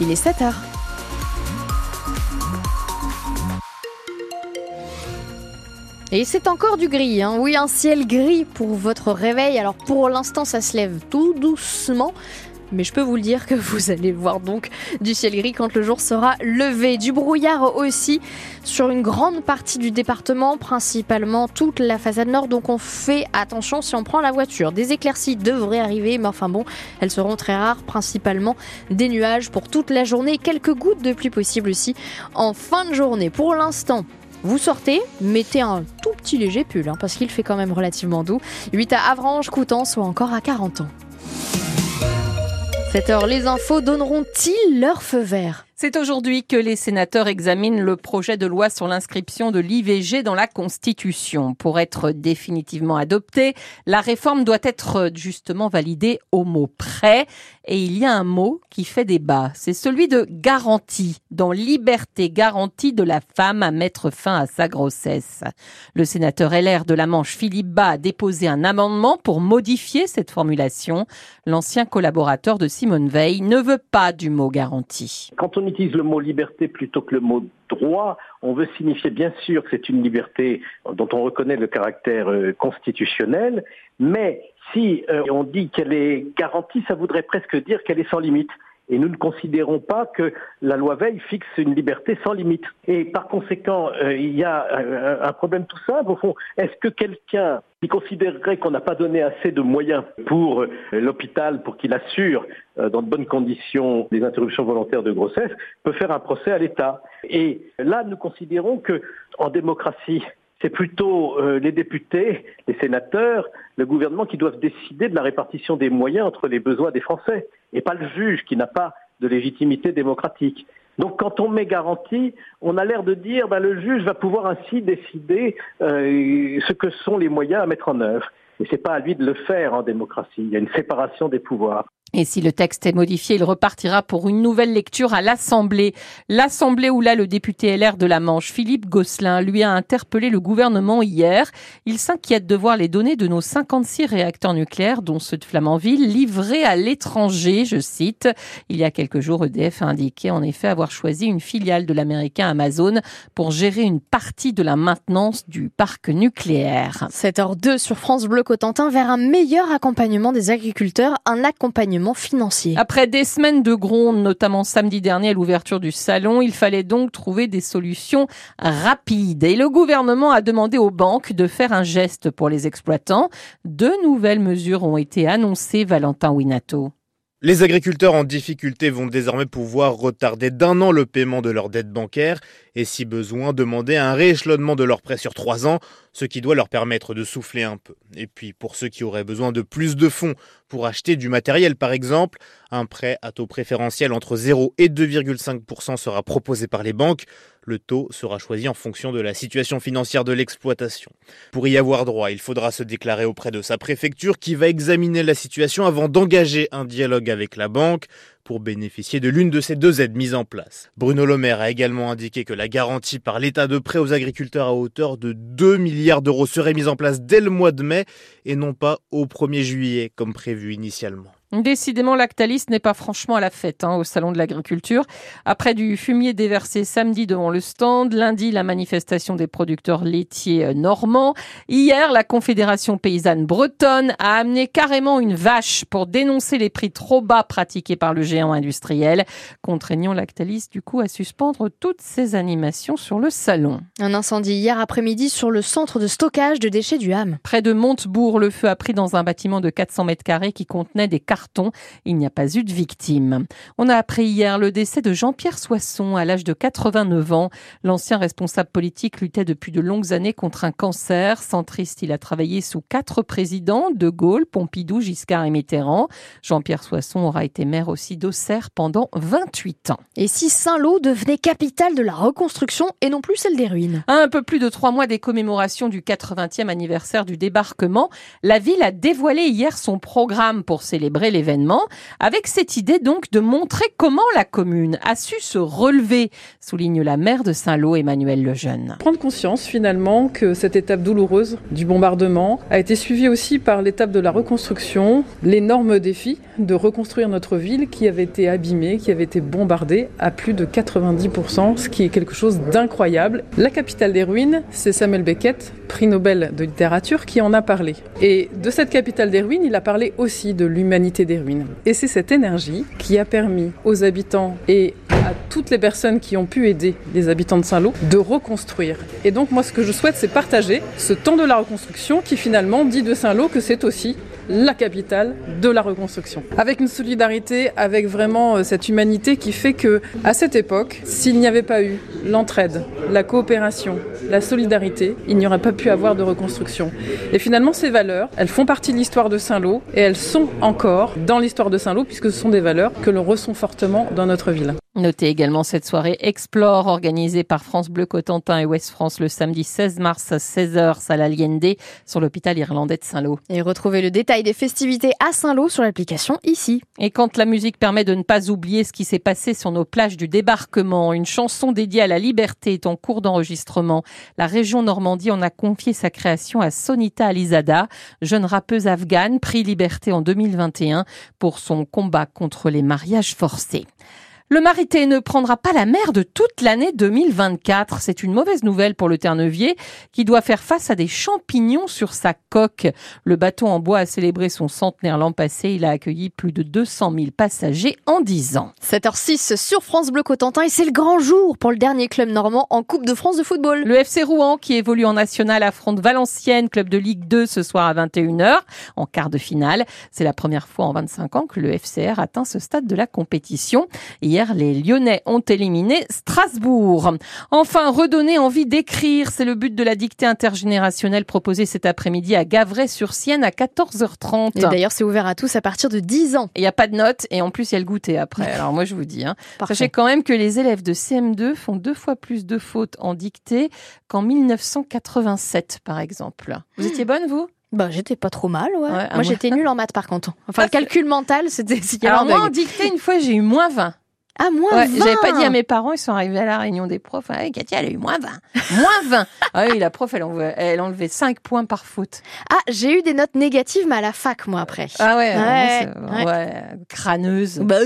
il est 7 heures. Et c'est encore du gris, hein. oui, un ciel gris pour votre réveil. Alors pour l'instant, ça se lève tout doucement. Mais je peux vous le dire que vous allez voir donc du ciel gris quand le jour sera levé. Du brouillard aussi sur une grande partie du département, principalement toute la façade nord. Donc on fait attention si on prend la voiture. Des éclaircies devraient arriver, mais enfin bon, elles seront très rares, principalement des nuages pour toute la journée. Quelques gouttes de pluie possibles aussi en fin de journée. Pour l'instant, vous sortez, mettez un tout petit léger pull, hein, parce qu'il fait quand même relativement doux. 8 à Avranches, Coutances ou encore à 40 ans. 7 heures, les infos donneront-ils leur feu vert? C'est aujourd'hui que les sénateurs examinent le projet de loi sur l'inscription de l'IVG dans la Constitution. Pour être définitivement adopté, la réforme doit être justement validée au mot près. Et il y a un mot qui fait débat. C'est celui de garantie, dans liberté garantie de la femme à mettre fin à sa grossesse. Le sénateur LR de la Manche, Philippe Bas, a déposé un amendement pour modifier cette formulation. L'ancien collaborateur de Simone Veil ne veut pas du mot garantie utilise le mot liberté plutôt que le mot droit, on veut signifier bien sûr que c'est une liberté dont on reconnaît le caractère euh, constitutionnel, mais si euh, on dit qu'elle est garantie, ça voudrait presque dire qu'elle est sans limite. Et nous ne considérons pas que la loi Veil fixe une liberté sans limite. Et par conséquent, euh, il y a un, problème tout simple. Au fond, est-ce que quelqu'un qui considérerait qu'on n'a pas donné assez de moyens pour euh, l'hôpital pour qu'il assure euh, dans de bonnes conditions des interruptions volontaires de grossesse peut faire un procès à l'État? Et là, nous considérons que en démocratie, c'est plutôt les députés, les sénateurs, le gouvernement qui doivent décider de la répartition des moyens entre les besoins des Français et pas le juge qui n'a pas de légitimité démocratique. Donc quand on met garantie, on a l'air de dire ben, le juge va pouvoir ainsi décider euh, ce que sont les moyens à mettre en œuvre. Et ce n'est pas à lui de le faire en démocratie. Il y a une séparation des pouvoirs. Et si le texte est modifié, il repartira pour une nouvelle lecture à l'Assemblée. L'Assemblée où là, le député LR de la Manche, Philippe Gosselin, lui a interpellé le gouvernement hier. Il s'inquiète de voir les données de nos 56 réacteurs nucléaires, dont ceux de Flamanville, livrés à l'étranger, je cite. Il y a quelques jours, EDF a indiqué en effet avoir choisi une filiale de l'américain Amazon pour gérer une partie de la maintenance du parc nucléaire. 7h02 sur France Bleu Cotentin vers un meilleur accompagnement des agriculteurs, un accompagnement Après des semaines de gronde, notamment samedi dernier à l'ouverture du salon, il fallait donc trouver des solutions rapides. Et le gouvernement a demandé aux banques de faire un geste pour les exploitants. Deux nouvelles mesures ont été annoncées, Valentin Winato. Les agriculteurs en difficulté vont désormais pouvoir retarder d'un an le paiement de leurs dettes bancaires et si besoin demander un rééchelonnement de leurs prêts sur trois ans, ce qui doit leur permettre de souffler un peu. Et puis pour ceux qui auraient besoin de plus de fonds pour acheter du matériel par exemple, un prêt à taux préférentiel entre 0 et 2,5% sera proposé par les banques. Le taux sera choisi en fonction de la situation financière de l'exploitation. Pour y avoir droit, il faudra se déclarer auprès de sa préfecture qui va examiner la situation avant d'engager un dialogue avec la banque pour bénéficier de l'une de ces deux aides mises en place. Bruno Le Maire a également indiqué que la garantie par l'État de prêt aux agriculteurs à hauteur de 2 milliards d'euros serait mise en place dès le mois de mai et non pas au 1er juillet comme prévu initialement. Décidément, Lactalis n'est pas franchement à la fête hein, au Salon de l'Agriculture. Après du fumier déversé samedi devant le stand, lundi, la manifestation des producteurs laitiers euh, normands. Hier, la Confédération paysanne bretonne a amené carrément une vache pour dénoncer les prix trop bas pratiqués par le géant industriel, contraignant Lactalis du coup à suspendre toutes ses animations sur le salon. Un incendie hier après-midi sur le centre de stockage de déchets du Ham. Près de Montebourg, le feu a pris dans un bâtiment de 400 mètres carrés qui contenait des cartons il n'y a pas eu de victime. On a appris hier le décès de Jean-Pierre Soisson à l'âge de 89 ans. L'ancien responsable politique luttait depuis de longues années contre un cancer. Centriste, il a travaillé sous quatre présidents, De Gaulle, Pompidou, Giscard et Mitterrand. Jean-Pierre Soisson aura été maire aussi d'Auxerre pendant 28 ans. Et si Saint-Lô devenait capitale de la reconstruction et non plus celle des ruines? Un peu plus de trois mois des commémorations du 80e anniversaire du débarquement, la ville a dévoilé hier son programme pour célébrer événement, avec cette idée donc de montrer comment la commune a su se relever, souligne la maire de Saint-Lô, Emmanuel Lejeune. Prendre conscience finalement que cette étape douloureuse du bombardement a été suivie aussi par l'étape de la reconstruction, l'énorme défi de reconstruire notre ville qui avait été abîmée, qui avait été bombardée à plus de 90%, ce qui est quelque chose d'incroyable. La capitale des ruines, c'est Samuel Beckett, prix Nobel de littérature, qui en a parlé. Et de cette capitale des ruines, il a parlé aussi de l'humanité des ruines. Et c'est cette énergie qui a permis aux habitants et à toutes les personnes qui ont pu aider les habitants de Saint-Lô de reconstruire. Et donc moi ce que je souhaite c'est partager ce temps de la reconstruction qui finalement dit de Saint-Lô que c'est aussi la capitale de la reconstruction. Avec une solidarité, avec vraiment euh, cette humanité qui fait que, à cette époque, s'il n'y avait pas eu l'entraide, la coopération, la solidarité, il n'y aurait pas pu avoir de reconstruction. Et finalement, ces valeurs, elles font partie de l'histoire de Saint-Lô et elles sont encore dans l'histoire de Saint-Lô puisque ce sont des valeurs que l'on ressent fortement dans notre ville. Notez également cette soirée Explore organisée par France Bleu Cotentin et Ouest France le samedi 16 mars à 16h, salle Allende, sur l'hôpital irlandais de Saint-Lô. Et retrouvez le détail des festivités à Saint-Lô sur l'application ici. Et quand la musique permet de ne pas oublier ce qui s'est passé sur nos plages du débarquement, une chanson dédiée à la liberté est en cours d'enregistrement. La région Normandie en a confié sa création à Sonita Alizada, jeune rappeuse afghane, prix Liberté en 2021 pour son combat contre les mariages forcés. Le Marité ne prendra pas la mer de toute l'année 2024. C'est une mauvaise nouvelle pour le Ternevier qui doit faire face à des champignons sur sa coque. Le bateau en bois a célébré son centenaire l'an passé. Il a accueilli plus de 200 000 passagers en 10 ans. 7h06 sur France Bleu Cotentin et c'est le grand jour pour le dernier club normand en Coupe de France de football. Le FC Rouen qui évolue en national affronte Valenciennes, club de Ligue 2 ce soir à 21h en quart de finale. C'est la première fois en 25 ans que le FCR atteint ce stade de la compétition. Hier, les Lyonnais ont éliminé Strasbourg. Enfin, redonner envie d'écrire, c'est le but de la dictée intergénérationnelle proposée cet après-midi à Gavray-sur-Sienne à 14h30. Et d'ailleurs, c'est ouvert à tous à partir de 10 ans. Il n'y a pas de notes et en plus, il y a le goûter après. Alors moi, je vous dis, hein, sachez quand même que les élèves de CM2 font deux fois plus de fautes en dictée qu'en 1987, par exemple. Vous étiez bonne, vous? Bah, j'étais pas trop mal, ouais. moi, j'étais nulle en maths, par contre. Enfin, le calcul mental, c'était... Alors, moi, en dictée, une fois, j'ai eu moins 20. Ah, moins ouais, 20 J'avais pas dit à mes parents, ils sont arrivés à la réunion des profs. Ah, Katia, elle a eu moins 20. moins 20 Ah oui, la prof, elle enlevait, elle enlevait 5 points par faute. Ah, j'ai eu des notes négatives, mais à la fac, moi, après. Ah ouais, ouais, ouais. ouais crâneuse. Bah,